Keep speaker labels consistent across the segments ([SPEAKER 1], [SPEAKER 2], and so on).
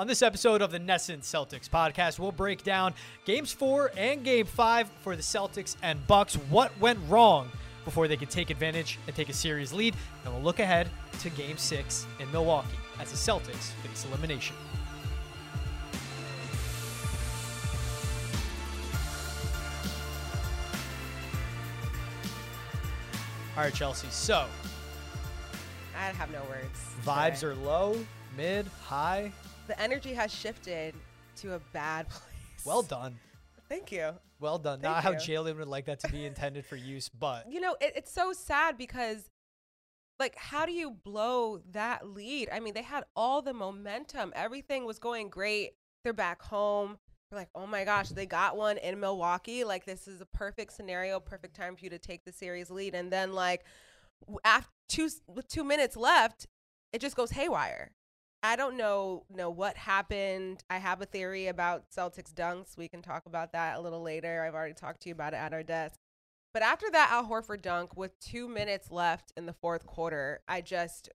[SPEAKER 1] On this episode of the NESN Celtics podcast, we'll break down games four and game five for the Celtics and Bucks. What went wrong before they could take advantage and take a series lead, and we'll look ahead to game six in Milwaukee as the Celtics face elimination. All right, Chelsea. So
[SPEAKER 2] I have no words.
[SPEAKER 1] vibes
[SPEAKER 2] today.
[SPEAKER 1] are low, mid, high.
[SPEAKER 2] The energy has shifted to a bad place.
[SPEAKER 1] Well done.
[SPEAKER 2] Thank you.
[SPEAKER 1] Well done.
[SPEAKER 2] Thank
[SPEAKER 1] Not how. Jalen would like that to be intended for use, but
[SPEAKER 2] You know, it, it's so sad because, like, how do you blow that lead? I mean, they had all the momentum. Everything was going great. They're back home. We're like, oh my gosh, they got one in Milwaukee. Like, this is a perfect scenario, perfect time for you to take the series lead. And then, like, after two with two minutes left, it just goes haywire. I don't know know what happened. I have a theory about Celtics dunks. We can talk about that a little later. I've already talked to you about it at our desk. But after that Al Horford dunk with two minutes left in the fourth quarter, I just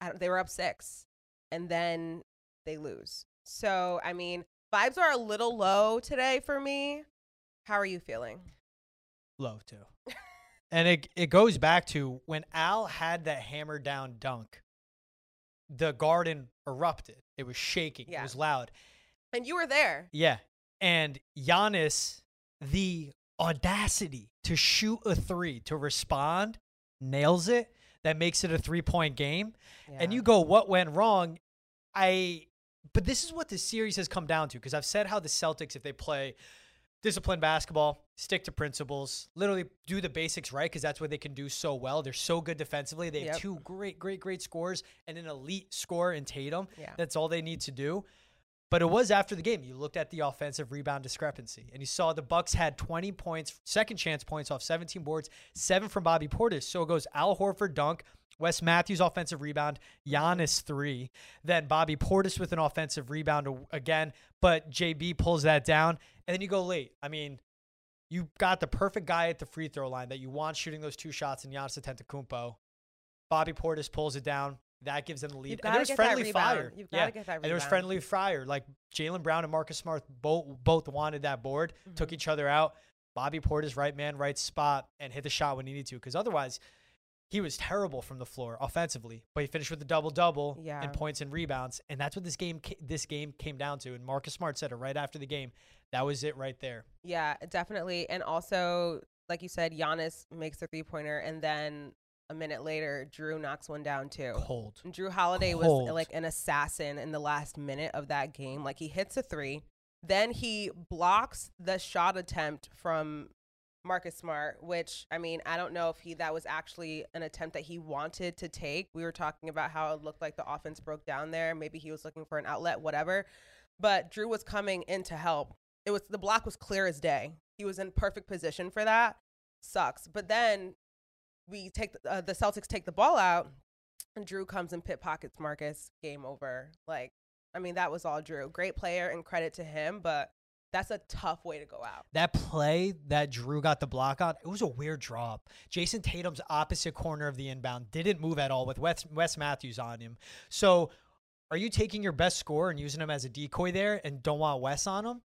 [SPEAKER 2] I they were up six, and then they lose. So I mean, vibes are a little low today for me. How are you feeling?
[SPEAKER 1] low too. and it it goes back to when Al had that hammer down dunk. The garden erupted. It was shaking. It was loud.
[SPEAKER 2] And you were there.
[SPEAKER 1] Yeah. And Giannis, the audacity to shoot a three, to respond, nails it. That makes it a three point game. And you go, what went wrong? I, but this is what the series has come down to because I've said how the Celtics, if they play disciplined basketball, stick to principles, literally do the basics right because that's what they can do so well. They're so good defensively. They have
[SPEAKER 2] Yep.
[SPEAKER 1] two great, great, great scores and an elite scorer in Tatum.
[SPEAKER 2] Yeah.
[SPEAKER 1] That's all they need to do. But it was after the game. You looked at the offensive rebound discrepancy, and you saw the Bucks had 20 points, second chance points off 17 boards, seven from Bobby Portis. So it goes Al Horford dunk, Wes Matthews offensive rebound, Giannis three, then Bobby Portis with an offensive rebound again, but JB pulls that down, and then you go late. I mean, you got the perfect guy at the free throw line that you want shooting those two shots in Giannis Antetokounmpo. Bobby Portis pulls it down. That gives them the lead. And there was friendly fire.
[SPEAKER 2] You've
[SPEAKER 1] yeah.
[SPEAKER 2] gotta get that
[SPEAKER 1] And there was friendly fire. Like Jaylen Brown and Marcus Smart both both wanted that board, took
[SPEAKER 2] Mhm.
[SPEAKER 1] each other out. Bobby Portis right man, right spot, and hit the shot when he needed to. Because otherwise, he was terrible from the floor offensively. But he finished with a double double
[SPEAKER 2] Yeah.
[SPEAKER 1] and points and rebounds, and that's what this game this game came down to. And Marcus Smart said it right after the game. That was it right there.
[SPEAKER 2] Yeah, definitely. And also, like you said, Giannis makes the three pointer, and then a minute later, Jrue knocks one down too.
[SPEAKER 1] Cold.
[SPEAKER 2] And Jrue Holiday
[SPEAKER 1] Cold.
[SPEAKER 2] was like an assassin in the last minute of that game. Like he hits a three, then he blocks the shot attempt from Marcus Smart, which I mean, I don't know if he that was actually an attempt that he wanted to take. We were talking about how it looked like the offense broke down there. Maybe he was looking for an outlet, whatever. But Jrue was coming in to help. It was the block was clear as day. He was in perfect position for that. Sucks. But then we take the, uh, the Celtics take the ball out, and Jrue comes and pit pockets Marcus. Game over. Like, I mean, that was all Jrue. Great player and credit to him, but that's a tough way to go out.
[SPEAKER 1] That play that Jrue got the block on, it was a weird drop. Jayson Tatum's opposite corner of the inbound didn't move at all with Wes, Wes Matthews on him. So, are you taking your best scorer and using him as a decoy there and don't want Wes on him?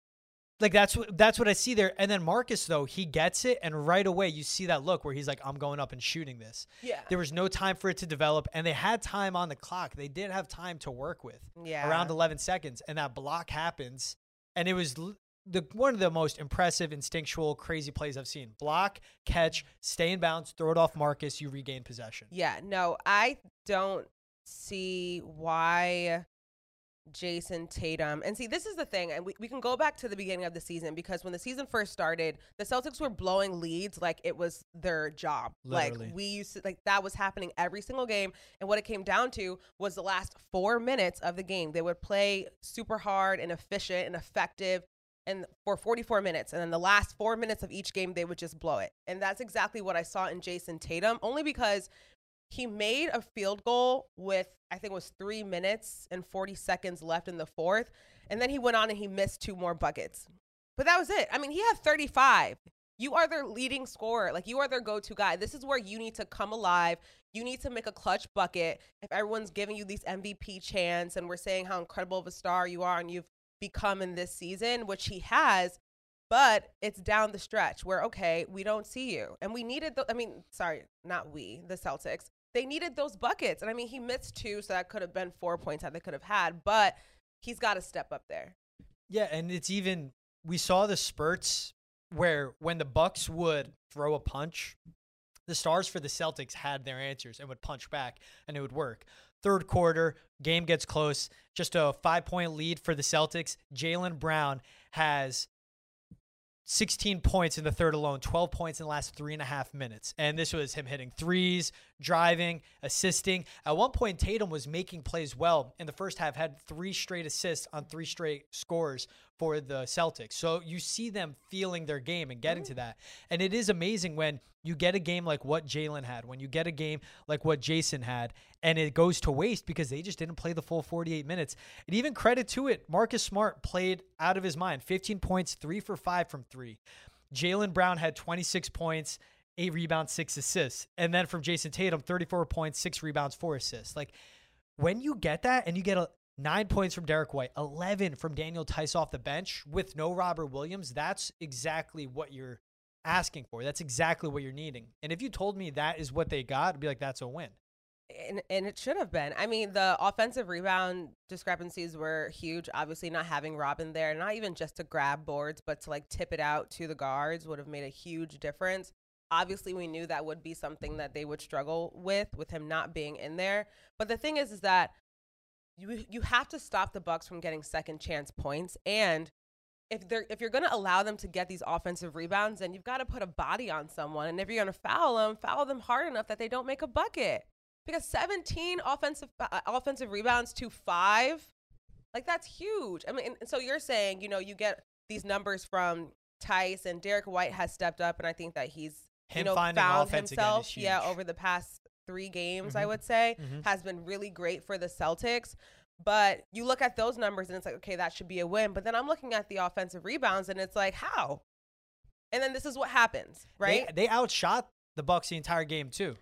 [SPEAKER 1] Like that's what that's what I see there. And then Marcus though, he gets it and right away you see that look where he's like I'm going up and shooting this.
[SPEAKER 2] Yeah.
[SPEAKER 1] There was no time for it to develop and they had time on the clock. They did have time to work with
[SPEAKER 2] Yeah.
[SPEAKER 1] around 11 seconds and that block happens and it was the one of the most impressive instinctual crazy plays i've seen block catch stay in bounds throw it off marcus you regain possession
[SPEAKER 2] Yeah, no, I don't see why Jayson Tatum. And see, this is the thing, and we, we can go back to the beginning of the season because when the season first started, the Celtics were blowing leads like it was their job.
[SPEAKER 1] Literally.
[SPEAKER 2] Like we used to like that was happening every single game. And what it came down to was the last four minutes of the game. They would play super hard and efficient and effective and for 44 minutes and then the last four minutes of each game they would just blow it and that's exactly what i saw in jayson tatum only because he made a field goal with i think it was three minutes and 40 seconds left in the fourth and then he went on and he missed two more buckets but that was it i mean he had 35 You are their leading scorer. Like you are their go-to guy. This is where you need to come alive. You need to make a clutch bucket. If everyone's giving you these MVP chants and we're saying how incredible of a star you are and you've become in this season, which he has, but it's down the stretch where okay, we don't see you. And we needed the I mean, sorry, not we, the Celtics. They needed those buckets. And I mean, he missed two, so that could have been 4 points that they could have had, but he's got to step up there.
[SPEAKER 1] Yeah, and it's even we saw the spurts where when the Bucks would throw a punch, the stars for the Celtics had their answers and would punch back and it would work. Third quarter, game gets close, just a five point lead for the Celtics. Jaylen Brown has 16 points in the third alone, 12 points in the last three and a half minutes. And this was him hitting threes, driving, assisting. At one point, Tatum was making plays well in the first half, had three straight assists on three straight scores for the Celtics. So you see them feeling their game and getting to mm. that. And it is amazing when you get a game like what Jaylen had, when you get a game like what Jayson had, and it goes to waste because they just didn't play the full 48 minutes. And even credit to it, Marcus Smart played out of his mind 15 points, three for five from three. Jaylen Brown had 26 points, eight rebounds, six assists. And then from Jayson Tatum, 34 points, six rebounds, four assists. Like when you get that and you get a nine points from Derrick White, 11 from Daniel Theis off the bench with no Robert Williams, that's exactly what you're asking for. That's exactly what you're needing. And if you told me that is what they got, I'd be like, that's a win.
[SPEAKER 2] And, and it should have been. I mean, the offensive rebound discrepancies were huge. Obviously, not having Robin there, not even just to grab boards, but to like tip it out to the guards would have made a huge difference. Obviously, we knew that would be something that they would struggle with, with him not being in there. But the thing is, is that you you have to stop the Bucks from getting second chance points, and if they're if you're going to allow them to get these offensive rebounds, then you've got to put a body on someone. And if you're going to foul them, foul them hard enough that they don't make a bucket. Because 17 offensive uh, offensive rebounds to five, like that's huge. I mean, so you're saying you know you get these numbers from Theis and Derrick White has stepped up, and I think that he's
[SPEAKER 1] Him
[SPEAKER 2] you know
[SPEAKER 1] finding
[SPEAKER 2] found himself. Yeah, over the past three games, I
[SPEAKER 1] Mhm.
[SPEAKER 2] would say
[SPEAKER 1] Mhm.
[SPEAKER 2] has been really great for the Celtics. But you look at those numbers and it's like, okay, that should be a win. But then I'm looking at the offensive rebounds and it's like, how? And then this is what happens, right?
[SPEAKER 1] They, they outshot the Bucks the entire game too.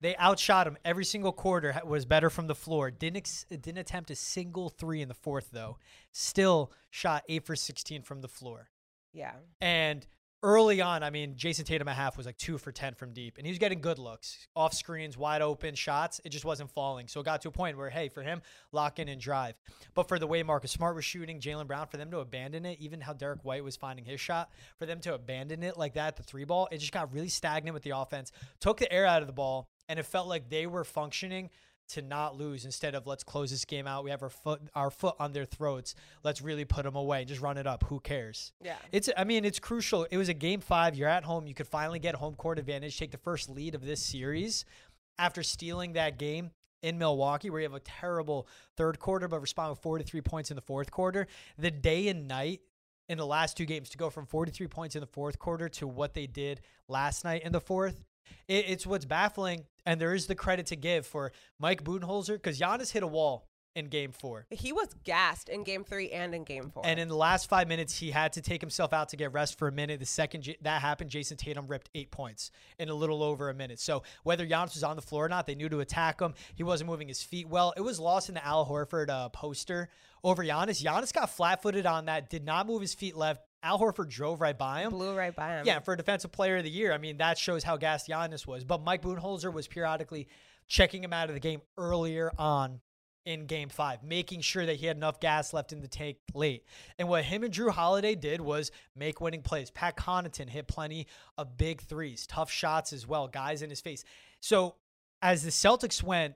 [SPEAKER 1] They outshot them every single quarter. Was better from the floor. Didn't ex- didn't attempt a single three in the fourth though. Still shot eight for sixteen from the floor.
[SPEAKER 2] yeah.
[SPEAKER 1] And early on, I mean, Jayson Tatum at half was like two for 10 from deep, and he was getting good looks, off screens, wide open shots. It just wasn't falling. So it got to a point where, hey, for him, lock in and drive. But for the way Marcus Smart was shooting, Jaylen Brown, for them to abandon it, even how Derrick White was finding his shot, for them to abandon it like that, the three ball, it just got really stagnant with the offense, took the air out of the ball, and it felt like they were functioning to not lose instead of let's close this game out. We have our foot our foot on their throats. Let's really put them away. Just run it up. Who cares?
[SPEAKER 2] Yeah.
[SPEAKER 1] It's I mean, it's crucial. It was a game 5. You're at home. You could finally get home court advantage, take the first lead of this series after stealing that game in Milwaukee where you have a terrible third quarter but respond with 43 points in the fourth quarter. The day and night in the last two games to go from 43 points in the fourth quarter to what they did last night in the fourth. It, it's what's baffling, and there is the credit to give for Mike Budenholzer because Giannis hit a wall in Game Four,
[SPEAKER 2] He was gassed in game three and in game four.
[SPEAKER 1] and in the last five minutes he had to take himself out to get rest for a minute. The second J- that happened, Jayson Tatum ripped eight points in a little over a minute. So whether Giannis was on the floor or not, they knew to attack him. He wasn't moving his feet well. It was lost in the Al Horford uh, poster over Giannis. Giannis got flat-footed on that, did not move his feet left. Al Horford drove right by him.
[SPEAKER 2] blew right by him.
[SPEAKER 1] Yeah, for defensive player of the year, I mean that shows how gassed Giannis was. But Mike Budenholzer was periodically checking him out of the game earlier on in Game Five, making sure that he had enough gas left in the tank late. And what him and Jrue Holiday did was make winning plays. Pat Connaughton hit plenty of big threes, tough shots as well, guys in his face. So as the Celtics went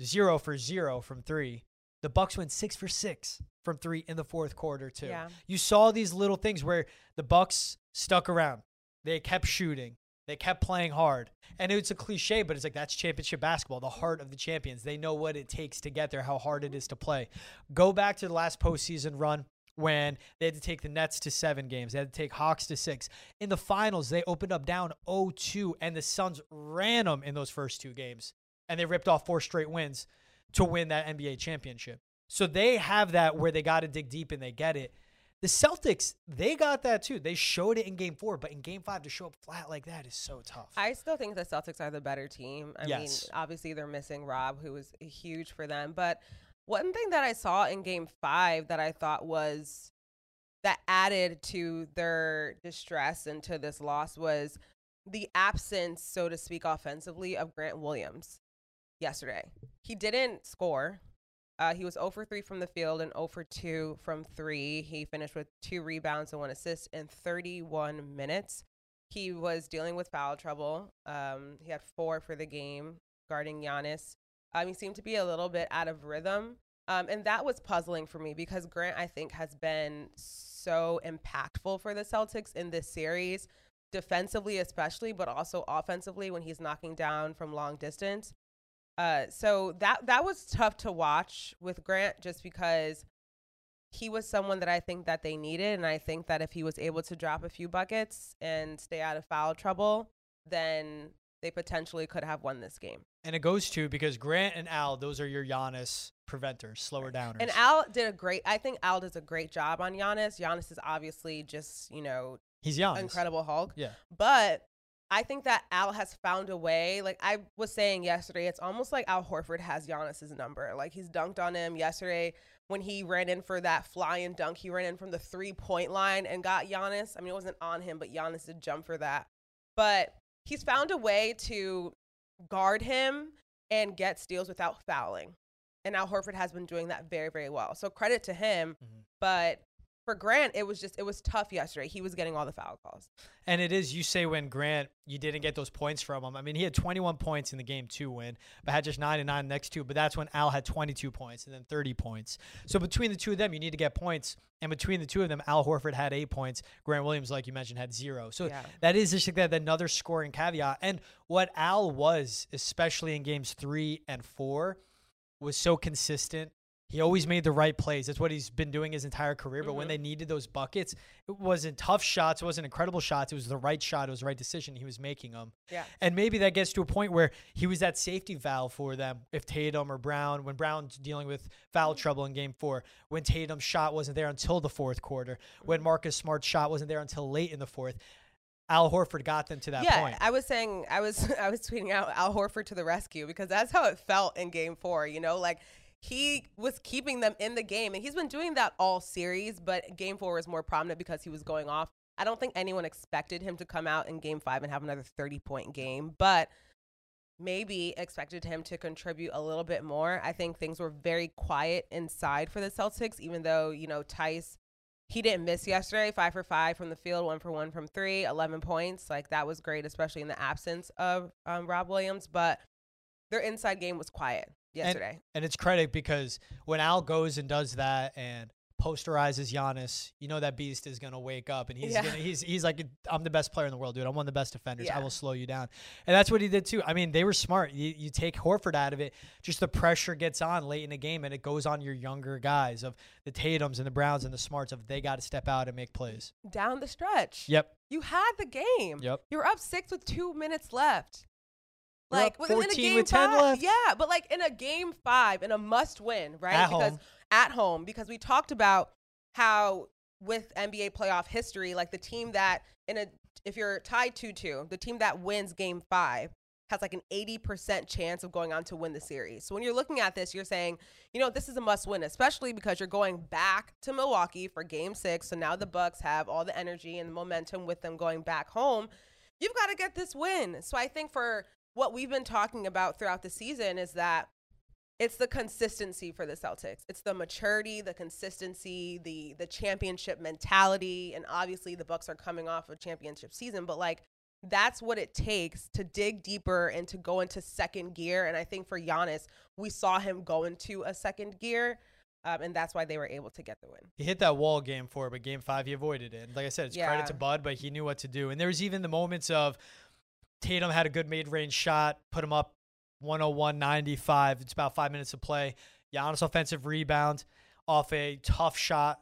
[SPEAKER 1] zero for zero from three, the Bucks went six for six from three in the fourth quarter too.
[SPEAKER 2] Yeah.
[SPEAKER 1] You saw these little things where the Bucks stuck around. They kept shooting. They kept playing hard. And it's a cliche, but it's like that's championship basketball, the heart of the champions. They know what it takes to get there, how hard it is to play. Go back to the last postseason run when they had to take the Nets to seven games. They had to take Hawks to six. In the finals, they opened up down 0 2, and the Suns ran them in those first two games. And they ripped off four straight wins to win that NBA championship. So they have that where they got to dig deep and they get it. The Celtics, they got that too. They showed it in game four, but in game five to show up flat like that is so tough.
[SPEAKER 2] I still think the Celtics are the better team. I
[SPEAKER 1] Yes.
[SPEAKER 2] mean, obviously they're missing Rob, who was huge for them. But one thing that I saw in game five that I thought was that added to their distress and to this loss was the absence, so to speak, offensively of Grant Williams yesterday. He didn't score. Uh, he was 0 for 3 from the field and 0 for 2 from 3. He finished with two rebounds and one assist in 31 minutes. He was dealing with foul trouble. Um, he had four for the game guarding Giannis. Um, he seemed to be a little bit out of rhythm. Um, and that was puzzling for me because Grant, I think, has been so impactful for the Celtics in this series, defensively, especially, but also offensively when he's knocking down from long distance. Uh, so that that was tough to watch with Grant just because he was someone that I think that they needed, and I think that if he was able to drop a few buckets and stay out of foul trouble, then they potentially could have won this game.
[SPEAKER 1] and it goes to because Grant and Al, those are your Giannis preventers, slower downers.
[SPEAKER 2] And Al did a great. I think Al does a great job on Giannis. Giannis is obviously just you know
[SPEAKER 1] He's Giannis.
[SPEAKER 2] incredible Hulk.
[SPEAKER 1] Yeah.
[SPEAKER 2] But I think that Al has found a way. Like I was saying yesterday, it's almost like Al Horford has Giannis's number. Like he's dunked on him yesterday when he ran in for that flying dunk. He ran in from the three point line and got Giannis. I mean, it wasn't on him, but Giannis did jump for that. But he's found a way to guard him and get steals without fouling. And Al Horford has been doing that very, very well. So credit to him.
[SPEAKER 1] Mhm.
[SPEAKER 2] But for Grant, it was just it was tough yesterday. He was getting all the foul calls.
[SPEAKER 1] And it is, you say when Grant, you didn't get those points from him. I mean, he had 21 points in the game two win, but had just nine and nine next two. But that's when Al had 22 points and then 30 points. So between the two of them, you need to get points. And between the two of them, Al Horford had eight points. Grant Williams, like you mentioned, had zero. So
[SPEAKER 2] Yeah.
[SPEAKER 1] that is just like that another scoring caveat. And what Al was, especially in games three and four, was so consistent. He always made the right plays. That's what he's been doing his entire career. But when
[SPEAKER 2] Mhm.
[SPEAKER 1] they needed those buckets, it wasn't tough shots. It wasn't incredible shots. It was the right shot. It was the right decision. He was making them.
[SPEAKER 2] Yeah.
[SPEAKER 1] And maybe that gets to a point where he was that safety valve for them. If Tatum or Brown, when Brown's dealing with foul
[SPEAKER 2] Mm-hmm.
[SPEAKER 1] trouble in game four, when Tatum's shot wasn't there until the fourth quarter, when
[SPEAKER 2] Mm-hmm.
[SPEAKER 1] Marcus Smart's shot wasn't there until late in the fourth, Al Horford got them to that
[SPEAKER 2] yeah,
[SPEAKER 1] point.
[SPEAKER 2] I was saying I was I was tweeting out Al Horford to the rescue because that's how it felt in game 4, you know? Like he was keeping them in the game and he's been doing that all series, but game 4 was more prominent because he was going off. I don't think anyone expected him to come out in game 5 and have another 30-point game, but maybe expected him to contribute a little bit more. I think things were very quiet inside for the Celtics even though, you know, Theis he didn't miss yesterday five for five from the field one for one from three 11 points like that was great especially in the absence of um, rob williams but their inside game was quiet yesterday
[SPEAKER 1] And it's credit because when Al goes and does that and posterizes Giannis, you know that beast is gonna wake up and he's
[SPEAKER 2] Yeah.
[SPEAKER 1] gonna he's he's like I'm the best player in the world, dude. I'm one of the best defenders. I will slow you down. And that's what he did too. I mean, they were smart. You, you take Horford out of it, just the pressure gets on late in the game and it goes on your younger guys of the Tatums and the Browns and the Smarts of they got to step out and make plays.
[SPEAKER 2] down the stretch
[SPEAKER 1] Yep.
[SPEAKER 2] you had the game
[SPEAKER 1] Yep.
[SPEAKER 2] you were up six with two minutes left like within a
[SPEAKER 1] 14
[SPEAKER 2] game
[SPEAKER 1] with 10
[SPEAKER 2] five,
[SPEAKER 1] left.
[SPEAKER 2] yeah but like in a game five in a must win right
[SPEAKER 1] At
[SPEAKER 2] because
[SPEAKER 1] home.
[SPEAKER 2] at home because we talked about how with NBA playoff history, like the team that in a if you're tied two two, the team that wins game five has like an 80% chance of going on to win the series. So when you're looking at this, you're saying, you know, this is a must win, especially because you're going back to Milwaukee for game six. So now the Bucks have all the energy and momentum with them going back home. You've got to get this win. So I think for what we've been talking about throughout the season is that it's the consistency for the Celtics. It's the maturity, the consistency, the the championship mentality, and obviously the Bucks are coming off a championship season, but like that's what it takes to dig deeper and to go into second gear. And I think for Giannis, we saw him go into a second gear, um, and that's why they were able to get the win.
[SPEAKER 1] He hit that wall game four, but game five he avoided it. And like I said, it's credit to Bud, but he knew what to do. And there was even the moments of Tatum had a good mid range shot, put him up 101 95. It's about five minutes to play. Giannis offensive rebound off a tough shot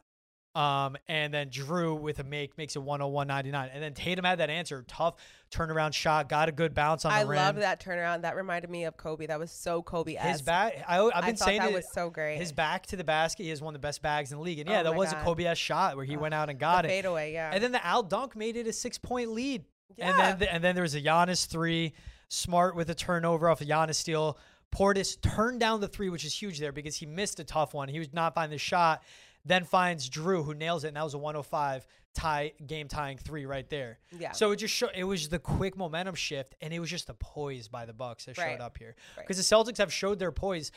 [SPEAKER 1] Um, and then Jrue with a make makes it 101.99. And then Tatum had that answer, tough turnaround shot, got a good bounce on the
[SPEAKER 2] I
[SPEAKER 1] rim.
[SPEAKER 2] love that turnaround. That reminded me of Kobe. That was so Kobe.
[SPEAKER 1] His back, I, I've been saying
[SPEAKER 2] that was so great.
[SPEAKER 1] his back to the basket. He has one of the best bags in the league. And yeah,
[SPEAKER 2] Oh
[SPEAKER 1] that was a Kobe S shot where he went out and got it.
[SPEAKER 2] fadeaway, yeah.
[SPEAKER 1] And then the Al dunk made it a six point lead. And then the, and then there was a Giannis three, Smart with a turnover off a Giannis steal. Portis turned down the three, which is huge there because he missed a tough one. He was not finding the shot. Then finds Jrue, who nails it, and that was a 105 tie game tying three right there.
[SPEAKER 2] Yeah.
[SPEAKER 1] So it just show, it was the quick momentum shift, and it was just the poise by the Bucks that showed up here
[SPEAKER 2] Right.
[SPEAKER 1] because the Celtics have showed their poise,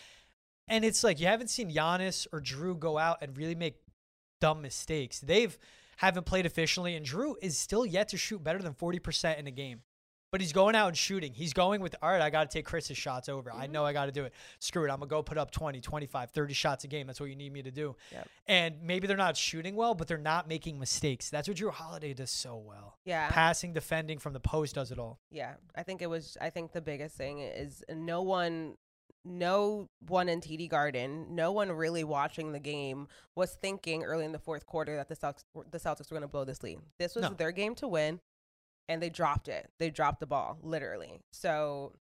[SPEAKER 1] and it's like you haven't seen Giannis or Jrue go out and really make dumb mistakes. They've haven't played efficiently, and Jrue is still yet to shoot better than 40% in a game. But he's going out and shooting. He's going with, all right, I got to take Khris's shots over. I mm-hmm. know I got to do it. Screw it. I'm going to go put up 20, 25, 30 shots a game. That's what you need me to do.
[SPEAKER 2] Yep.
[SPEAKER 1] And maybe they're not shooting well, but they're not making mistakes. That's what Jrue Holiday does so well.
[SPEAKER 2] yeah.
[SPEAKER 1] Passing, defending from the post does it all.
[SPEAKER 2] Yeah, I think it was. I think the biggest thing is no one, no one in TD Garden, no one really watching the game was thinking early in the fourth quarter that the Celtics, the Celtics were going to blow this lead. This was
[SPEAKER 1] No.
[SPEAKER 2] their game to win, and they dropped it. They dropped the ball literally. So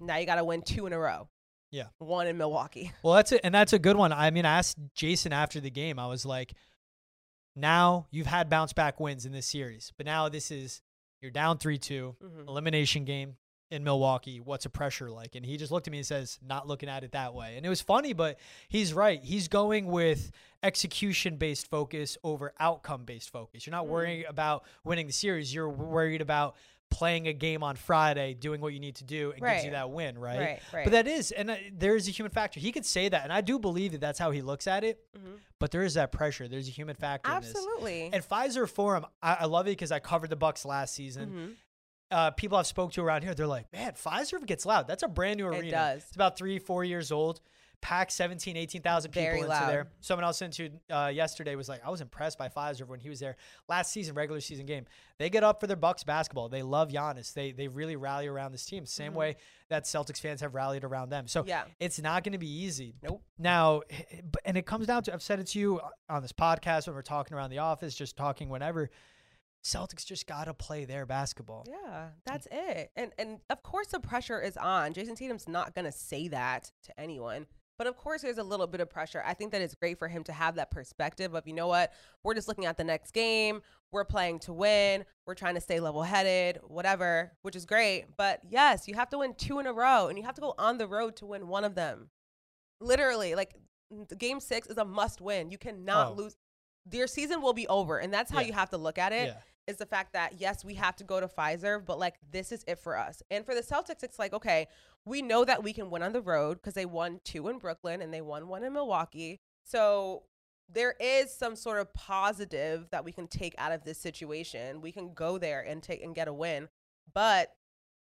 [SPEAKER 2] now you got to win two in a row.
[SPEAKER 1] Yeah.
[SPEAKER 2] one in Milwaukee.
[SPEAKER 1] Well, that's it, and that's a good one. I mean, I asked Jayson after the game. I was like, "Now you've had bounce back wins in this series, but now this is you're down three two,
[SPEAKER 2] Mhm.
[SPEAKER 1] elimination game in Milwaukee. What's a pressure like?" And he just looked at me and says, "Not looking at it that way." And it was funny, but he's right. He's going with execution based focus over outcome based focus. You're not
[SPEAKER 2] Mm.
[SPEAKER 1] worrying about winning the series. You're worried about playing a game on Friday, doing what you need to do, and gives you that win, right?
[SPEAKER 2] Right, right.
[SPEAKER 1] But that is, and uh, there is a human factor. He could say that, and I do believe that that's how he looks at it.
[SPEAKER 2] Mhm.
[SPEAKER 1] But there is that pressure. There's a human factor.
[SPEAKER 2] Absolutely.
[SPEAKER 1] And Fiserv Forum, I, I love it because I covered the Bucks last season.
[SPEAKER 2] Mhm.
[SPEAKER 1] Uh, people I've spoke to around here, they're like, "Man, Fiserv gets loud. That's a brand new arena.
[SPEAKER 2] It does.
[SPEAKER 1] It's about three, four years old. Pack 17, 18,000 people
[SPEAKER 2] Very
[SPEAKER 1] into
[SPEAKER 2] loud.
[SPEAKER 1] there. Someone else into uh, yesterday was like, I was impressed by Fiserv when he was there last season, regular season game. They get up for their Bucks basketball. They love Giannis. They they really rally around this team, same
[SPEAKER 2] Mhm.
[SPEAKER 1] way that Celtics fans have rallied around them. So
[SPEAKER 2] Yeah.
[SPEAKER 1] it's not going to be easy.
[SPEAKER 2] Nope.
[SPEAKER 1] Now, h- h- b- and it comes down to I've said it to you on this podcast when we're talking around the office, just talking whenever. Celtics just got to play their basketball.
[SPEAKER 2] Yeah, that's it. And and of course the pressure is on. Jayson Tatum's not going to say that to anyone. But of course there's a little bit of pressure. I think that it's great for him to have that perspective of, you know what? We're just looking at the next game. We're playing to win. We're trying to stay level-headed, whatever, which is great. But yes, you have to win two in a row and you have to go on the road to win one of them. Literally, like game 6 is a must win. You cannot
[SPEAKER 1] Oh.
[SPEAKER 2] lose. Your season will be over, and that's how
[SPEAKER 1] Yeah.
[SPEAKER 2] you have to look at it
[SPEAKER 1] Yeah.
[SPEAKER 2] Is the fact that yes, we have to go to Fiserv, but like this is it for us. And for the Celtics, it's like, okay, we know that we can win on the road because they won two in Brooklyn and they won one in Milwaukee. So there is some sort of positive that we can take out of this situation. We can go there and take and get a win, but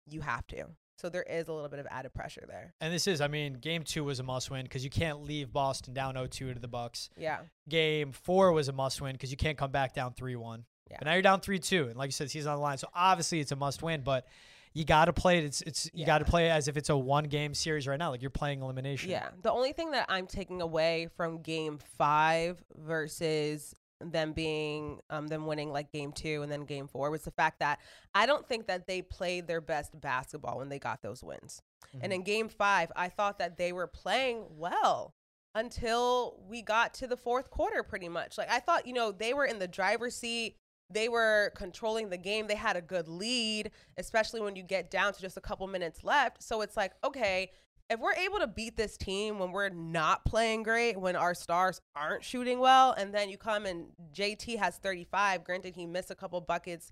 [SPEAKER 2] you have to. So there is a little bit of added pressure there.
[SPEAKER 1] And this is, I mean, game two was a must win because you can't leave Boston down 0 2 to the Bucks.
[SPEAKER 2] Yeah.
[SPEAKER 1] Game four was a must win because you can't come back down 3 1.
[SPEAKER 2] Yeah.
[SPEAKER 1] But now you're down 3 2. And like you said, season on the line. So obviously it's a must win, but you got to play it. It's, it's, you got to play it as if it's a one game series right now. Like you're playing elimination.
[SPEAKER 2] Yeah. The only thing that I'm taking away from game five versus them being um them winning like game two and then game four was the fact that I don't think that they played their best basketball when they got those wins. And
[SPEAKER 1] Mhm.
[SPEAKER 2] in game five, I thought that they were playing well until we got to the fourth quarter pretty much. Like I thought, you know, they were in the driver's seat. They were controlling the game. They had a good lead, especially when you get down to just a couple minutes left. So it's like, okay, if we're able to beat this team when we're not playing great, when our stars aren't shooting well, and then you come and JT has 35, granted he missed a couple buckets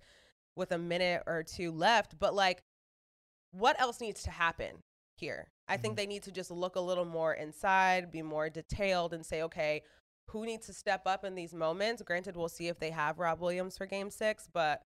[SPEAKER 2] with a minute or two left, but like what else needs to happen here? I think
[SPEAKER 1] Mhm.
[SPEAKER 2] they need to just look a little more inside, be more detailed, and say, okay, who needs to step up in these moments? Granted, we'll see if they have Rob Williams for game six, but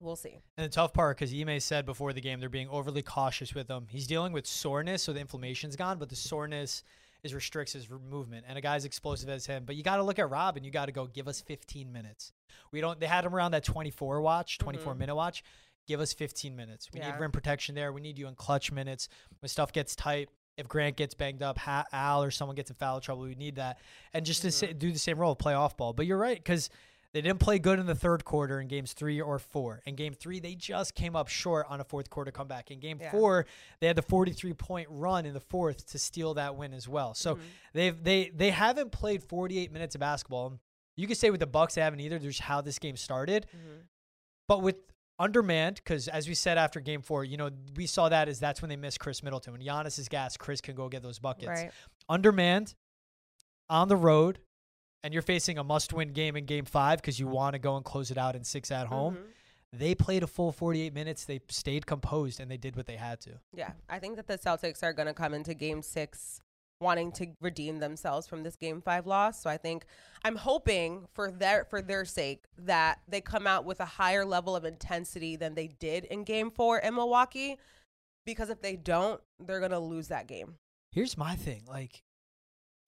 [SPEAKER 2] we'll see.
[SPEAKER 1] And the tough part, because Ime said before the game, they're being overly cautious with him. He's dealing with soreness, so the inflammation's gone, but the soreness is restricts his movement. And a guy's explosive as him, but you got to look at Rob and you got to go give us 15 minutes. We don't. They had him around that 24 watch, 24
[SPEAKER 2] Mhm.
[SPEAKER 1] minute watch. Give us 15 minutes. We
[SPEAKER 2] Yeah.
[SPEAKER 1] need rim protection there. We need you in clutch minutes when stuff gets tight. If Grant gets banged up, Al or someone gets in foul trouble, we need that, and just to
[SPEAKER 2] Mm-hmm.
[SPEAKER 1] do the same role, play off ball. But you're right because they didn't play good in the third quarter in games three or four. In game three, they just came up short on a fourth quarter comeback. In game
[SPEAKER 2] Yeah.
[SPEAKER 1] four, they had the 43 point run in the fourth to steal that win as well. So
[SPEAKER 2] Mhm.
[SPEAKER 1] they've they they haven't played 48 minutes of basketball. You could say with the Bucks they haven't either. There's how this game started,
[SPEAKER 2] Mhm.
[SPEAKER 1] but with undermanned because as we said after game four, you know we saw that as that's when they missed Khris Middleton. When Giannis is gas, Khris can go get those buckets.
[SPEAKER 2] Right.
[SPEAKER 1] Undermanned on the road, and you're facing a must-win game in game five because you want to go and close it out in six at home.
[SPEAKER 2] Mhm.
[SPEAKER 1] They played a full 48 minutes. They stayed composed and they did what they had to.
[SPEAKER 2] Yeah, I think that the Celtics are going to come into game six wanting to redeem themselves from this game five loss. So I think I'm hoping for their for their sake that they come out with a higher level of intensity than they did in game four in Milwaukee. Because if they don't, they're gonna lose that game.
[SPEAKER 1] Here's my thing: like,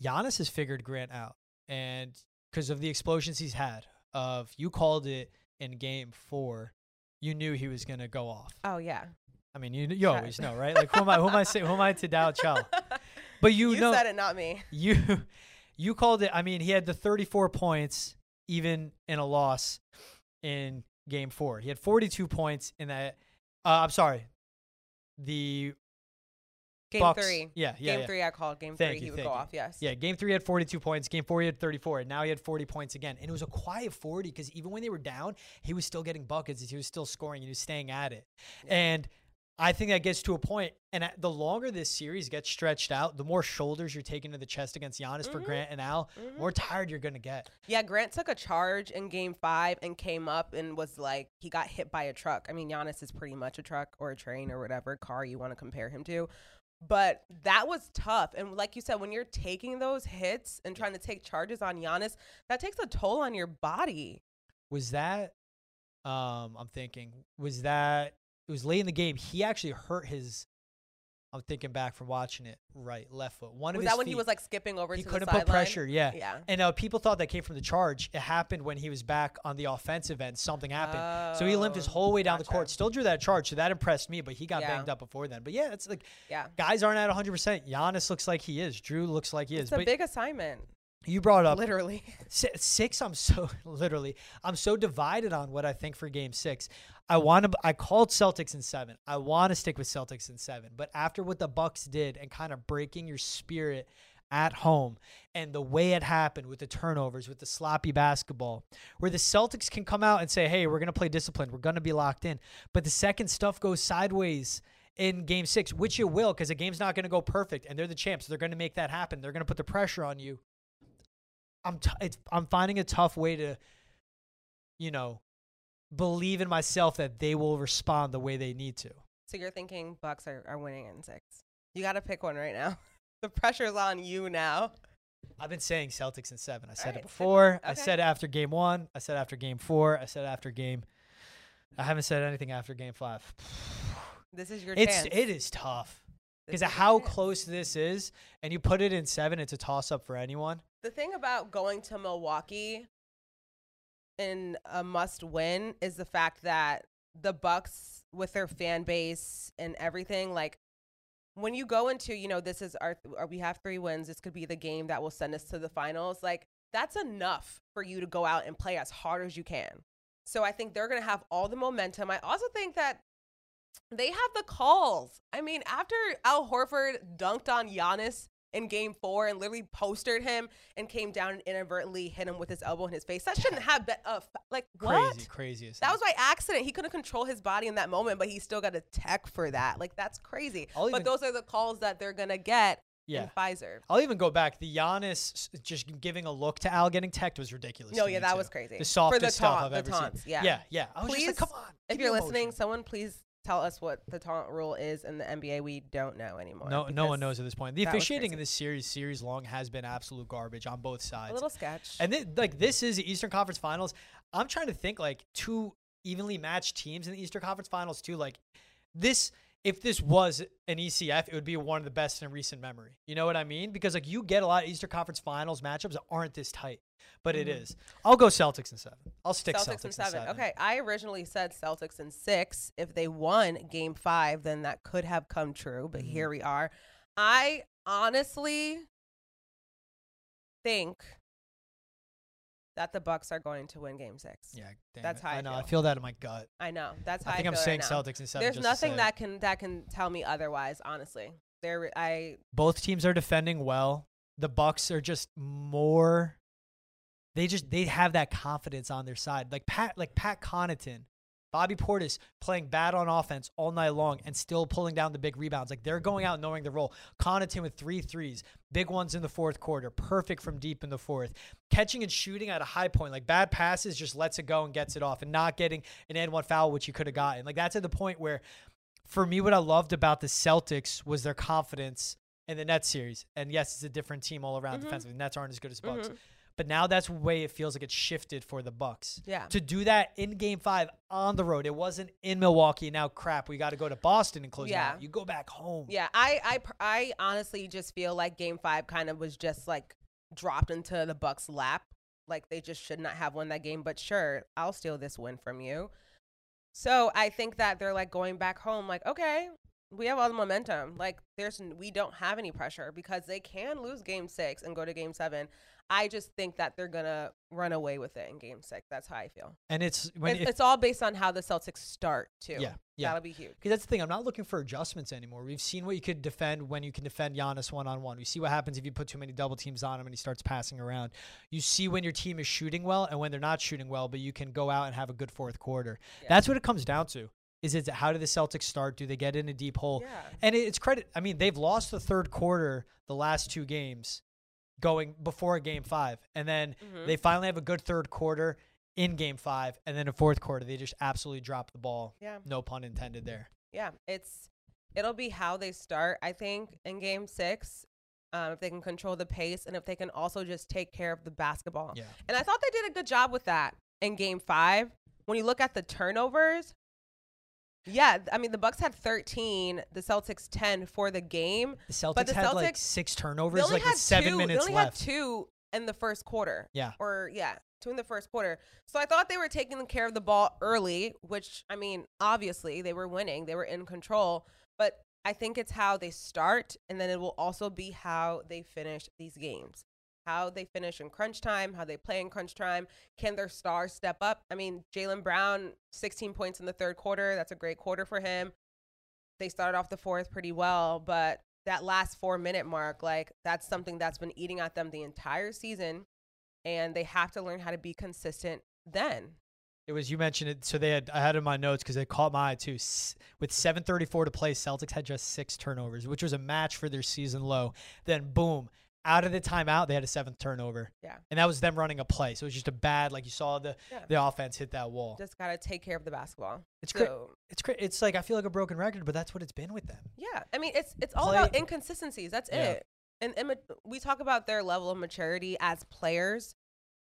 [SPEAKER 1] Giannis has figured Grant out, and because of the explosions he's had, of you called it in game four, you knew he was gonna go off.
[SPEAKER 2] Oh yeah.
[SPEAKER 1] I mean, you you always know, right? Like, who am I? Who am I? Say, who am I to doubt, Chell? But you,
[SPEAKER 2] you
[SPEAKER 1] know,
[SPEAKER 2] said it, not me.
[SPEAKER 1] you you called it. I mean, he had the 34 points even in a loss in game four. He had 42 points in that. Uh, I'm sorry, the
[SPEAKER 2] Game
[SPEAKER 1] Bucks.
[SPEAKER 2] three.
[SPEAKER 1] Yeah, yeah,
[SPEAKER 2] game
[SPEAKER 1] yeah.
[SPEAKER 2] three, I called. Game
[SPEAKER 1] Thank
[SPEAKER 2] three,
[SPEAKER 1] you,
[SPEAKER 2] he would go
[SPEAKER 1] you.
[SPEAKER 2] off. Yes.
[SPEAKER 1] Yeah, game three had 42 points. Game four, he had 34. And now he had 40 points again. And it was a quiet 40 because even when they were down, he was still getting buckets. He was still scoring. and He was staying at it.
[SPEAKER 2] Yeah.
[SPEAKER 1] And I think that gets to a point, And the longer this series gets stretched out, the more shoulders you're taking to the chest against Giannis for
[SPEAKER 2] Mhm.
[SPEAKER 1] Grant and Al,
[SPEAKER 2] Mhm.
[SPEAKER 1] more tired you're going to get.
[SPEAKER 2] Yeah, Grant took a charge in game five and came up and was like, he got hit by a truck. I mean, Giannis is pretty much a truck or a train or whatever car you want to compare him to. But that was tough. And like you said, when you're taking those hits and trying to take charges on Giannis, that takes a toll on your body.
[SPEAKER 1] Was that, um, I'm thinking, was that, it was late in the game. He actually hurt his, I'm thinking back from watching it, right, left foot. One of
[SPEAKER 2] Was
[SPEAKER 1] his
[SPEAKER 2] that when he was like skipping over
[SPEAKER 1] he couldn't put
[SPEAKER 2] sideline?
[SPEAKER 1] pressure. Yeah.
[SPEAKER 2] Yeah.
[SPEAKER 1] And uh, people thought that came from the charge. It happened when he was back on the offensive end. Something happened. so he limped his
[SPEAKER 2] Oh,
[SPEAKER 1] whole way down the court. Still drew that charge. So that impressed me, but he got
[SPEAKER 2] Yeah.
[SPEAKER 1] banged up before then. But yeah, it's like
[SPEAKER 2] Yeah.
[SPEAKER 1] guys aren't at 100%. Giannis looks like he is. Jrue looks like he is.
[SPEAKER 2] It's a
[SPEAKER 1] But
[SPEAKER 2] big assignment,
[SPEAKER 1] you brought up
[SPEAKER 2] literally.
[SPEAKER 1] Six i'm so literally i'm so divided on what i think for game six. I want to i called celtics in seven. I want to stick with celtics in seven. But after what the bucks did and kind of breaking your spirit at home and the way it happened with the turnovers with the sloppy basketball where the celtics can come out and say hey we're going to play disciplined. We're going to be locked in. But the second stuff goes sideways in game six which it will because the game's not going to go perfect and they're the champs. They're going to make that happen. They're going to put the pressure on you I'm t- it's, I'm finding a tough way to, you know, believe in myself that they will respond the way they need to.
[SPEAKER 2] So you're thinking Bucks are, are winning in six. You got to pick one right now. the pressure's on you now.
[SPEAKER 1] I've been saying Celtics in seven. I said
[SPEAKER 2] Alright,
[SPEAKER 1] it before.
[SPEAKER 2] it.
[SPEAKER 1] I said after game one. I said after game four. I said after game. I haven't said anything after game five.
[SPEAKER 2] This is your
[SPEAKER 1] It's
[SPEAKER 2] chance.
[SPEAKER 1] it is tough because of how close this is, and you put it in seven. It's a toss up for anyone.
[SPEAKER 2] The thing about going to Milwaukee in a must win is the fact that the Bucks with their fan base and everything like when you go into, you know, this is our, our we have 3 wins, this could be the game that will send us to the finals, like that's enough for you to go out and play as hard as you can. So I think they're going to have all the momentum. I also think that they have the calls. I mean, after Al Horford dunked on Giannis in game four and literally postered him and came down and inadvertently hit him with his elbow in his face, that shouldn't have been, uh, like, what?
[SPEAKER 1] Crazy, craziest.
[SPEAKER 2] That was by accident. He couldn't control his body in that moment, but he still got a tech for that. Like, that's crazy.
[SPEAKER 1] I'll
[SPEAKER 2] but
[SPEAKER 1] even-
[SPEAKER 2] those are the calls that they're going to get
[SPEAKER 1] yeah.
[SPEAKER 2] Fiserv.
[SPEAKER 1] I'll even go back. The Giannis just giving a look to Al getting teched was ridiculous.
[SPEAKER 2] No, yeah, that
[SPEAKER 1] too.
[SPEAKER 2] was crazy.
[SPEAKER 1] The
[SPEAKER 2] For the
[SPEAKER 1] softest stuff I've
[SPEAKER 2] the
[SPEAKER 1] ever
[SPEAKER 2] taunts,
[SPEAKER 1] seen.
[SPEAKER 2] yeah.
[SPEAKER 1] yeah, yeah. I
[SPEAKER 2] Please,
[SPEAKER 1] like, come on.
[SPEAKER 2] If you're listening, someone please tell us what the taunt rule is in the NBA. We don't know anymore.
[SPEAKER 1] no, no one knows at this point. The officiating in this series, series long, has been absolute garbage on both sides.
[SPEAKER 2] A little sketch.
[SPEAKER 1] And then, like this is the Eastern Conference Finals. I'm trying to think like two evenly matched teams in the Eastern Conference Finals too. Like this, if this was an ECF, it would be one of the best in recent memory. You know what I mean? Because like you get a lot of Eastern Conference Finals matchups that aren't this tight, but it
[SPEAKER 2] Mhm.
[SPEAKER 1] is. I'll go Celtics in seven. I'll stick
[SPEAKER 2] Celtics,
[SPEAKER 1] Celtics,
[SPEAKER 2] in seven. Okay, I originally said Celtics in six. If they won Game Five, then that could have come true. But
[SPEAKER 1] Mhm.
[SPEAKER 2] here we are. I honestly think that the Bucks are going to win Game Six.
[SPEAKER 1] Yeah,
[SPEAKER 2] That's
[SPEAKER 1] it.
[SPEAKER 2] how I
[SPEAKER 1] know. I
[SPEAKER 2] feel.
[SPEAKER 1] feel that in my gut.
[SPEAKER 2] I know. That's how
[SPEAKER 1] I
[SPEAKER 2] I,
[SPEAKER 1] think I'm saying
[SPEAKER 2] right.
[SPEAKER 1] Celtics and seven.
[SPEAKER 2] There's nothing that can that can tell me otherwise. Honestly, there I
[SPEAKER 1] both teams are defending well. The Bucks are just more. They just they have that confidence on their side. Like Pat, like Pat Connaughton, Bobby Portis playing bad on offense all night long and still pulling down the big rebounds. Like they're going out knowing the role. Connaughton with three threes, big ones in the fourth quarter, perfect from deep in the fourth. Catching and shooting at a high point, like bad passes, just lets it go and gets it off, and not getting an and one foul, which you could have gotten. Like that's at the point where, for me, what I loved about the Celtics was their confidence in the Nets series. And yes, it's a different team all around
[SPEAKER 2] Mhm.
[SPEAKER 1] defensively. The Nets aren't as good as Bucks.
[SPEAKER 2] Mhm.
[SPEAKER 1] But now that's the way it feels like it's shifted for the Bucks.
[SPEAKER 2] yeah.
[SPEAKER 1] To do that in game five on the road. It wasn't in Milwaukee. Now crap, we got to go to Boston and close
[SPEAKER 2] Yeah.
[SPEAKER 1] it out. You go back home.
[SPEAKER 2] Yeah, I, I, I honestly just feel like Game Five kind of was just like dropped into the Bucks' lap. Like they just should not have won that game. But sure, I'll steal this win from you. So I think that they're like going back home. Like, okay, we have all the momentum. Like, there's we don't have any pressure because they can lose Game Six and go to Game Seven. I just think that they're gonna run away with it in Game Six. That's how I feel.
[SPEAKER 1] And it's when
[SPEAKER 2] It's,
[SPEAKER 1] it,
[SPEAKER 2] it's all based on how the Celtics start too.
[SPEAKER 1] yeah, yeah.
[SPEAKER 2] that'll be huge.
[SPEAKER 1] Because that's the thing. I'm not looking for adjustments anymore. We've seen what you could defend when you can defend Giannis one on one. We see what happens if you put too many double teams on him and he starts passing around. You see when your team is shooting well and when they're not shooting well, but you can go out and have a good fourth quarter.
[SPEAKER 2] Yeah.
[SPEAKER 1] That's what it comes down to. Is it how do the Celtics start? Do they get in a deep hole?
[SPEAKER 2] Yeah.
[SPEAKER 1] And it's credit. I mean, they've lost the third quarter the last two games, going before game five, and then
[SPEAKER 2] Mhm.
[SPEAKER 1] they finally have a good third quarter in game five, and then a fourth quarter they just absolutely drop the ball.
[SPEAKER 2] Yeah.
[SPEAKER 1] No pun intended there.
[SPEAKER 2] Yeah, it's it'll be how they start. I think in Game Six, um, if they can control the pace and if they can also just take care of the basketball.
[SPEAKER 1] Yeah.
[SPEAKER 2] And I thought they did a good job with that in Game Five. When you look at the turnovers, yeah, I mean the Bucks had 13, the Celtics 10 for the game.
[SPEAKER 1] The Celtics
[SPEAKER 2] But the
[SPEAKER 1] had like six
[SPEAKER 2] They
[SPEAKER 1] turnovers,
[SPEAKER 2] only
[SPEAKER 1] like
[SPEAKER 2] had
[SPEAKER 1] with seven
[SPEAKER 2] two,
[SPEAKER 1] minutes
[SPEAKER 2] They only
[SPEAKER 1] left.
[SPEAKER 2] had two in the first quarter.
[SPEAKER 1] Yeah.
[SPEAKER 2] Or yeah, two in the first quarter. So I thought they were taking care of the ball early, which I mean, obviously they were winning, they were in control, but I think it's how they start and then it will also be how they finish these games. How they finish in crunch time, how they play in crunch time. Can their stars step up? I mean, Jaylen Brown, 16 points in the third quarter. That's a great quarter for him. They started off the fourth pretty well, but that last four minute mark, like that's something that's been eating at them the entire season. And they have to learn how to be consistent then.
[SPEAKER 1] It was you mentioned it, so they had I had in my notes because it caught my eye too. S- With 7:34 to play, Celtics had just six turnovers, which was a match for their season low. Then boom, out of the timeout, they had a seventh turnover.
[SPEAKER 2] Yeah.
[SPEAKER 1] and that was them running a play. So it was just a bad, like you saw the
[SPEAKER 2] Yeah.
[SPEAKER 1] the offense hit that wall.
[SPEAKER 2] Just got to take care of the basketball.
[SPEAKER 1] It's great.
[SPEAKER 2] So,
[SPEAKER 1] It's great. It's like I feel like a broken record, but that's what it's been with them.
[SPEAKER 2] yeah. I mean, it's it's all
[SPEAKER 1] Play-
[SPEAKER 2] about inconsistencies. That's
[SPEAKER 1] Yeah.
[SPEAKER 2] it. And, and we talk about their level of maturity as players.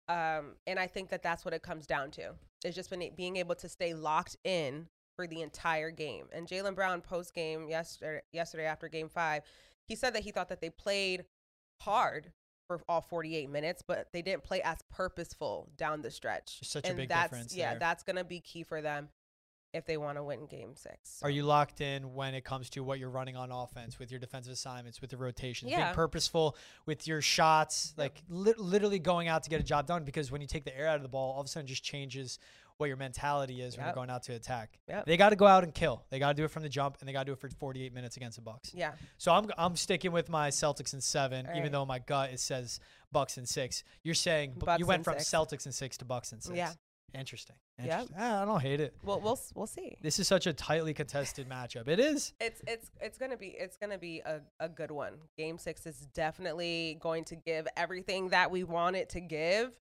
[SPEAKER 2] Um, and I think that that's what it comes down to. It's just been being able to stay locked in for the entire game. And Jaylen Brown post game yesterday, yesterday after game five, he said that he thought that they played hard for all 48 minutes, but they didn't play as purposeful down the stretch.
[SPEAKER 1] Such a
[SPEAKER 2] and
[SPEAKER 1] big
[SPEAKER 2] that's,
[SPEAKER 1] difference
[SPEAKER 2] Yeah,
[SPEAKER 1] there.
[SPEAKER 2] that's going to be key for them if they want to win game six.
[SPEAKER 1] Are you locked in when it comes to what you're running on offense with your defensive assignments, with the rotations,
[SPEAKER 2] Yeah.
[SPEAKER 1] being purposeful with your shots,
[SPEAKER 2] Yep.
[SPEAKER 1] like li- literally going out to get a job done? Because when you take the air out of the ball, all of a sudden just changes what your mentality is when you're going out to attack.
[SPEAKER 2] Yep.
[SPEAKER 1] They got to go out and kill. They got to do it from the jump, and they got to do it for 48 minutes against the Bucks.
[SPEAKER 2] Yeah.
[SPEAKER 1] So I'm I'm sticking with my Celtics in seven,
[SPEAKER 2] All
[SPEAKER 1] even though my gut it says Bucks in six. You're saying
[SPEAKER 2] Bucks
[SPEAKER 1] you went from
[SPEAKER 2] six.
[SPEAKER 1] Celtics in six to Bucks in six.
[SPEAKER 2] Yeah.
[SPEAKER 1] Interesting.
[SPEAKER 2] Yep.
[SPEAKER 1] Interesting. Ah, I don't hate it.
[SPEAKER 2] Well, we'll we'll see.
[SPEAKER 1] This is such a tightly contested matchup. It is.
[SPEAKER 2] It's it's it's gonna be it's gonna be a, a good one. Game six is definitely going to give everything that we want it to give,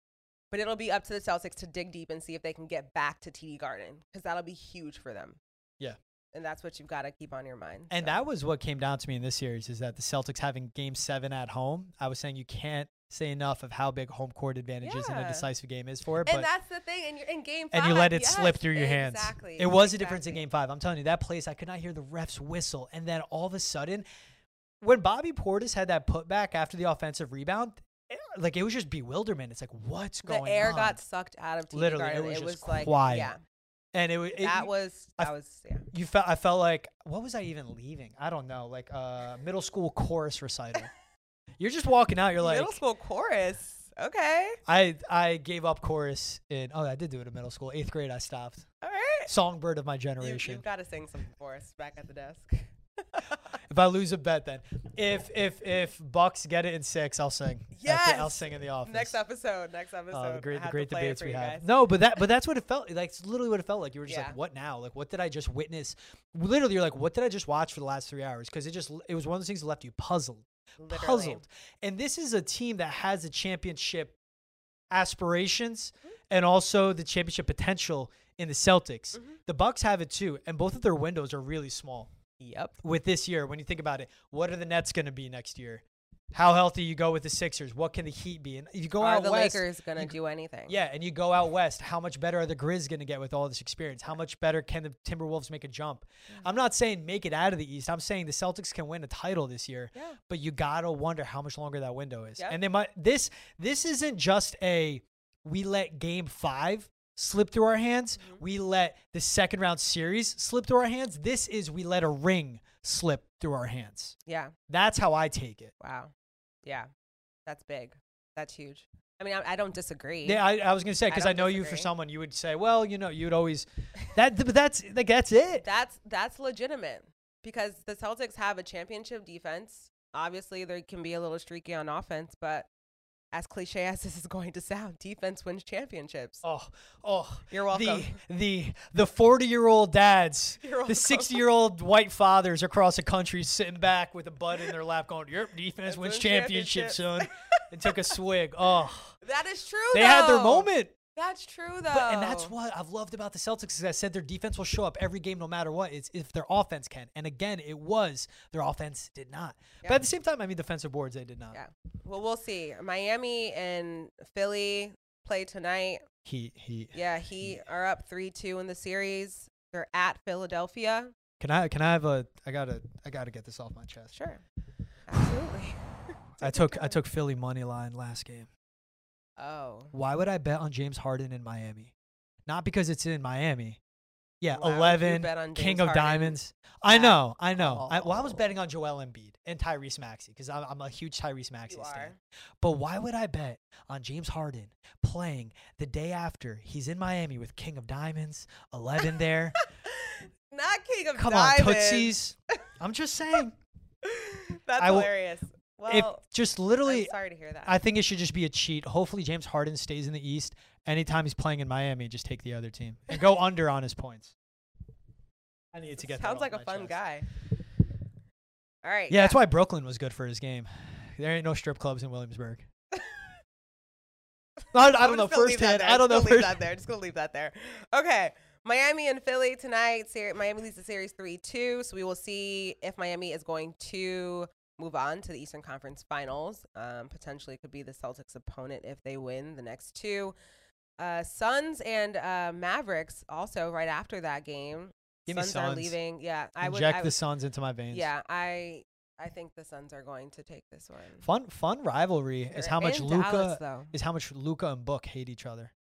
[SPEAKER 2] but it'll be up to the Celtics to dig deep and see if they can get back to TD Garden because that'll be huge for them.
[SPEAKER 1] Yeah.
[SPEAKER 2] and that's what you've got to keep on your mind.
[SPEAKER 1] And
[SPEAKER 2] so.
[SPEAKER 1] that was what came down to me in this series is that the Celtics having game seven at home. I was saying you can't say enough of how big home court advantages in a decisive game is for it.
[SPEAKER 2] and that's the thing. And you're in game five,
[SPEAKER 1] and you let it
[SPEAKER 2] yes,
[SPEAKER 1] slip through your hands.
[SPEAKER 2] Exactly.
[SPEAKER 1] It was a difference in game five. I'm telling you, that place I could not hear the refs whistle. And then all of a sudden, when Bobby Portis had that putback after the offensive rebound, like it was just bewilderment. It's like, what's
[SPEAKER 2] The
[SPEAKER 1] going on?
[SPEAKER 2] The air got sucked out of TD
[SPEAKER 1] Literally, it was
[SPEAKER 2] it
[SPEAKER 1] just
[SPEAKER 2] was like
[SPEAKER 1] quiet.
[SPEAKER 2] yeah,
[SPEAKER 1] and it, wa- it
[SPEAKER 2] that
[SPEAKER 1] you-
[SPEAKER 2] was
[SPEAKER 1] I
[SPEAKER 2] was yeah.
[SPEAKER 1] you felt I felt like what was I even leaving? I don't know, like uh middle school chorus recital. You're just walking out. You're like,
[SPEAKER 2] middle school chorus. Okay.
[SPEAKER 1] I I gave up chorus in. Oh, I did do it in middle school. Eighth grade, I stopped.
[SPEAKER 2] All right.
[SPEAKER 1] Songbird of my generation.
[SPEAKER 2] you've got to sing some for us back at the desk.
[SPEAKER 1] if I lose a bet, then if if if Bucks get it in six, I'll sing. The- I'll sing in the office.
[SPEAKER 2] next episode. Next episode.
[SPEAKER 1] Oh, the great, the great debates we have.
[SPEAKER 2] guys.
[SPEAKER 1] No, but that, but that's what it felt like. It's literally what it felt like. You were just
[SPEAKER 2] Yeah.
[SPEAKER 1] like, what now? Like, what did I just witness? Literally, you're like, what did I just watch for the last three hours? Because it just, it was one of those things that left you puzzled,
[SPEAKER 2] Literally.
[SPEAKER 1] puzzled. And this is a team that has a championship aspirations
[SPEAKER 2] Mm-hmm.
[SPEAKER 1] and also the championship potential in the Celtics.
[SPEAKER 2] Mhm.
[SPEAKER 1] The Bucks have it too, and both of their windows are really small.
[SPEAKER 2] Yep.
[SPEAKER 1] With this year, when you think about it, what are the Nets going to be next year? How healthy you go with the Sixers? What can the Heat be? And if you go out west.
[SPEAKER 2] Are
[SPEAKER 1] out
[SPEAKER 2] the
[SPEAKER 1] west,
[SPEAKER 2] Lakers gonna do anything?
[SPEAKER 1] yeah, and you go out west. How much better are the Grizz going to get with all this experience? How much better can the Timberwolves make a jump? Mm-hmm. I'm not saying make it out of the East. I'm saying the Celtics can win a title this year.
[SPEAKER 2] Yeah.
[SPEAKER 1] But you gotta wonder how much longer that window is.
[SPEAKER 2] Yep.
[SPEAKER 1] And they might. This this isn't just a we let Game Five slip through our hands.
[SPEAKER 2] Mhm.
[SPEAKER 1] We let the second round series slip through our hands. This is we let a ring slip through our hands.
[SPEAKER 2] Yeah.
[SPEAKER 1] That's how I take it.
[SPEAKER 2] Wow. Yeah. That's big. That's huge. I mean, I, I don't disagree.
[SPEAKER 1] Yeah, I, I was gonna say because I,
[SPEAKER 2] don't
[SPEAKER 1] know you for someone you would say, well, you know, you'd always that, but that's like that's it.
[SPEAKER 2] That's that's legitimate because the Celtics have a championship defense. Obviously, they can be a little streaky on offense, but as cliche as this is going to sound, defense wins championships.
[SPEAKER 1] Oh, oh,
[SPEAKER 2] You're welcome.
[SPEAKER 1] the the the forty year old dads, the sixty year old white fathers across the country sitting back with a bud in their lap, going, "Your defense wins championships,
[SPEAKER 2] championships."
[SPEAKER 1] son," and took a swig. Oh,
[SPEAKER 2] that is true.
[SPEAKER 1] they had their moment.
[SPEAKER 2] That's true, though.
[SPEAKER 1] But, and that's what I've loved about the Celtics is I said their defense will show up every game no matter what. It's if their offense can. And again, it was their offense did not. But at the same time, I mean defensive boards they did not.
[SPEAKER 2] Yeah. Well, we'll see. Miami and Philly play tonight.
[SPEAKER 1] He he
[SPEAKER 2] Yeah, he are up three two in the series. They're at Philadelphia.
[SPEAKER 1] can I can I have a I gotta I gotta get this off my chest.
[SPEAKER 2] Sure. Absolutely.
[SPEAKER 1] I took I took Philly money line last game.
[SPEAKER 2] Oh.
[SPEAKER 1] Why would I bet on James Harden in Miami? Not because it's in Miami. Yeah,
[SPEAKER 2] Why
[SPEAKER 1] 11,
[SPEAKER 2] bet on
[SPEAKER 1] King of
[SPEAKER 2] Harden
[SPEAKER 1] Diamonds. I know, I know. I, well, I was betting on Joel Embiid and Tyrese Maxey because I'm, I'm a huge Tyrese Maxey
[SPEAKER 2] fan.
[SPEAKER 1] But why would I bet on James Harden playing the day after he's in Miami with King of Diamonds, 11 there?
[SPEAKER 2] Not King of Diamonds.
[SPEAKER 1] Come on, Tootsies. I'm just saying.
[SPEAKER 2] That's
[SPEAKER 1] I
[SPEAKER 2] hilarious. Well,
[SPEAKER 1] if just literally,
[SPEAKER 2] I'm sorry to hear that.
[SPEAKER 1] I think it should just be a cheat. Hopefully, James Harden stays in the East. Anytime he's playing in Miami, just take the other team and go under on his points. I need to get
[SPEAKER 2] Sounds like a fun
[SPEAKER 1] chest.
[SPEAKER 2] guy. All right.
[SPEAKER 1] Yeah, that's why Brooklyn was good for his game. There ain't no strip clubs in Williamsburg. I, I don't know
[SPEAKER 2] just gonna leave
[SPEAKER 1] firsthand. I don't know
[SPEAKER 2] Just leave that there. Just gonna leave that there. Okay. Miami and Philly tonight. Miami leads the series three two. So we will see if Miami is going to move on to the Eastern Conference Finals. Um, potentially could be the Celtics' opponent if they win the next two. Uh, Suns and uh, Mavericks also right after that game.
[SPEAKER 1] Give me
[SPEAKER 2] Suns are leaving. Yeah, I would.
[SPEAKER 1] Inject
[SPEAKER 2] I
[SPEAKER 1] the
[SPEAKER 2] would
[SPEAKER 1] Suns into my veins.
[SPEAKER 2] yeah, I I think the Suns are going to take this one.
[SPEAKER 1] Fun, fun rivalry is
[SPEAKER 2] They're
[SPEAKER 1] how much
[SPEAKER 2] Luka
[SPEAKER 1] is how much Luka and Book hate each other.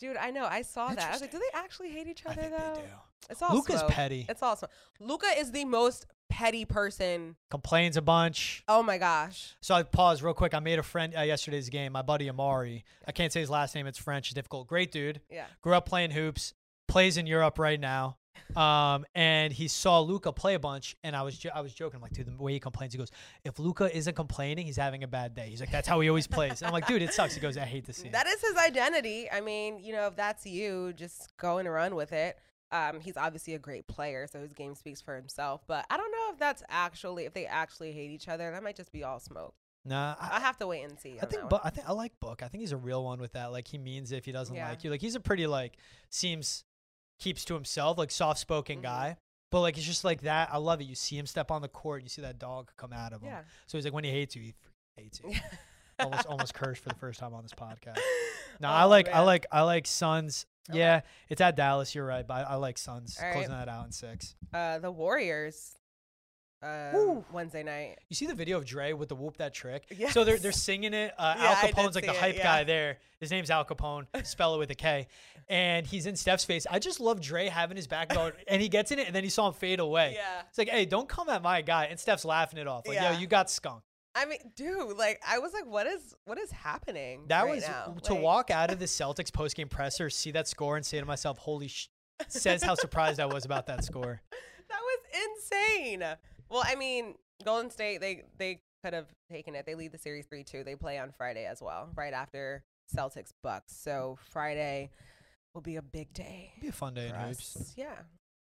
[SPEAKER 2] Dude, I know. I saw that. I was like, do they actually hate each
[SPEAKER 1] I
[SPEAKER 2] other
[SPEAKER 1] think
[SPEAKER 2] though?
[SPEAKER 1] they do.
[SPEAKER 2] It's all
[SPEAKER 1] Luka's
[SPEAKER 2] smoke.
[SPEAKER 1] petty.
[SPEAKER 2] It's all smoke. Luka is the most petty person.
[SPEAKER 1] Complains a bunch.
[SPEAKER 2] Oh my gosh.
[SPEAKER 1] So I paused real quick. I made a friend uh, yesterday's game. My buddy Amari. I can't say his last name. It's French. It's difficult. Great dude.
[SPEAKER 2] Yeah.
[SPEAKER 1] Grew up playing hoops. Plays in Europe right now. Um, and he saw Luka play a bunch, and I was jo- I was joking. I'm like, dude, the way he complains, he goes, if Luka isn't complaining, he's having a bad day. He's like, that's how he always plays. And I'm like, dude, it sucks. He goes, I hate to see.
[SPEAKER 2] That is his identity. I mean, you know, if that's you, just go and run with it. Um, he's obviously a great player, so his game speaks for himself. But I don't know if that's actually if they actually hate each other. That might just be all smoke.
[SPEAKER 1] Nah, I,
[SPEAKER 2] I have to wait and see.
[SPEAKER 1] I think, but I think I like Book. I think he's a real one with that. Like he means if he doesn't
[SPEAKER 2] Yeah.
[SPEAKER 1] like you. Like he's a pretty like seems keeps to himself, like soft spoken
[SPEAKER 2] Mhm.
[SPEAKER 1] guy. But like it's just like that. I love it. You see him step on the court, and you see that dog come out of him.
[SPEAKER 2] Yeah.
[SPEAKER 1] So he's like when he hates you, he hates you. almost almost cursed for the first time on this podcast. No,
[SPEAKER 2] Oh,
[SPEAKER 1] I like I like I like Suns.
[SPEAKER 2] Okay.
[SPEAKER 1] Yeah, it's at Dallas. You're right, but I, I like Suns
[SPEAKER 2] All right.
[SPEAKER 1] closing that out in six.
[SPEAKER 2] uh, the Warriors.
[SPEAKER 1] Woo.
[SPEAKER 2] Wednesday night.
[SPEAKER 1] You see the video of Dray with the whoop that trick?
[SPEAKER 2] Yes.
[SPEAKER 1] So they're they're singing it. Uh,
[SPEAKER 2] Yeah,
[SPEAKER 1] Al Capone's like the
[SPEAKER 2] see it,
[SPEAKER 1] hype
[SPEAKER 2] yeah.
[SPEAKER 1] guy there. His name's Al Capone. Spell it with a K. And he's in Steph's face. I just love Dray having his back going, and he gets in it, and then he saw him fade away.
[SPEAKER 2] Yeah.
[SPEAKER 1] It's like, hey, don't come at my guy. And Steph's laughing it off. Like,
[SPEAKER 2] Yeah.
[SPEAKER 1] yo, you got skunk.
[SPEAKER 2] I mean, dude, like I was like, what is what is happening?
[SPEAKER 1] That
[SPEAKER 2] right
[SPEAKER 1] was
[SPEAKER 2] now?
[SPEAKER 1] to
[SPEAKER 2] Like,
[SPEAKER 1] walk out of the Celtics postgame presser, see that score, and say to myself, "Holy sh!" Says how surprised I was about that score.
[SPEAKER 2] That was insane. Well, I mean, Golden State they they could have taken it. They lead the series three two. They play on Friday as well, right after Celtics Bucks. So Friday will be a big day.
[SPEAKER 1] It'd be a fun day in hoops.
[SPEAKER 2] Yeah.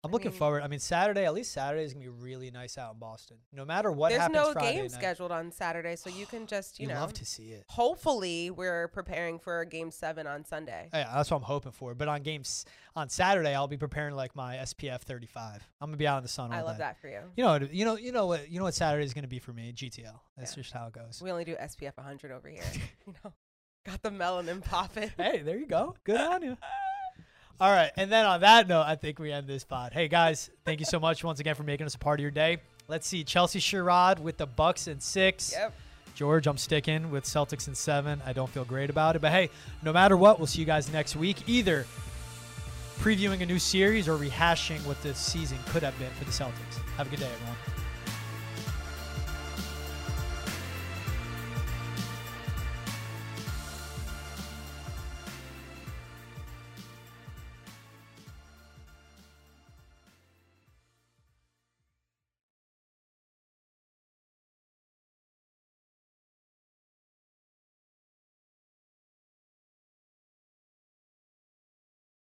[SPEAKER 1] I'm
[SPEAKER 2] I
[SPEAKER 1] looking
[SPEAKER 2] mean-
[SPEAKER 1] forward. I mean, Saturday, at least Saturday is gonna be really nice out in Boston. No matter what happens,
[SPEAKER 2] There's
[SPEAKER 1] happens
[SPEAKER 2] no
[SPEAKER 1] Friday
[SPEAKER 2] game
[SPEAKER 1] night.
[SPEAKER 2] scheduled on Saturday, so you can just you
[SPEAKER 1] You
[SPEAKER 2] know.
[SPEAKER 1] love to see it.
[SPEAKER 2] Hopefully, we're preparing for game seven on Sunday.
[SPEAKER 1] Oh, yeah, that's what I'm hoping for. But on games on Saturday, I'll be preparing like my SPF 35. I'm gonna be out in the sun all
[SPEAKER 2] I love
[SPEAKER 1] day.
[SPEAKER 2] that for you.
[SPEAKER 1] You know, what- you know, you know what, you know what Saturday is gonna be for me. GTL. That's
[SPEAKER 2] Yeah.
[SPEAKER 1] just how it goes.
[SPEAKER 2] We only do SPF 100 over here. you know, got the melanin popping.
[SPEAKER 1] hey, there you go. Good on you. All right, and then on that note, I think we end this pod. Hey guys, thank you so much once again for making us a part of your day. Let's see Chelsea Sherrod with the Bucks and six.
[SPEAKER 2] Yep.
[SPEAKER 1] George, I'm sticking with Celtics and seven. I don't feel great about it, but hey, no matter what, we'll see you guys next week, either previewing a new series or rehashing what this season could have been for the Celtics. Have a good day, everyone.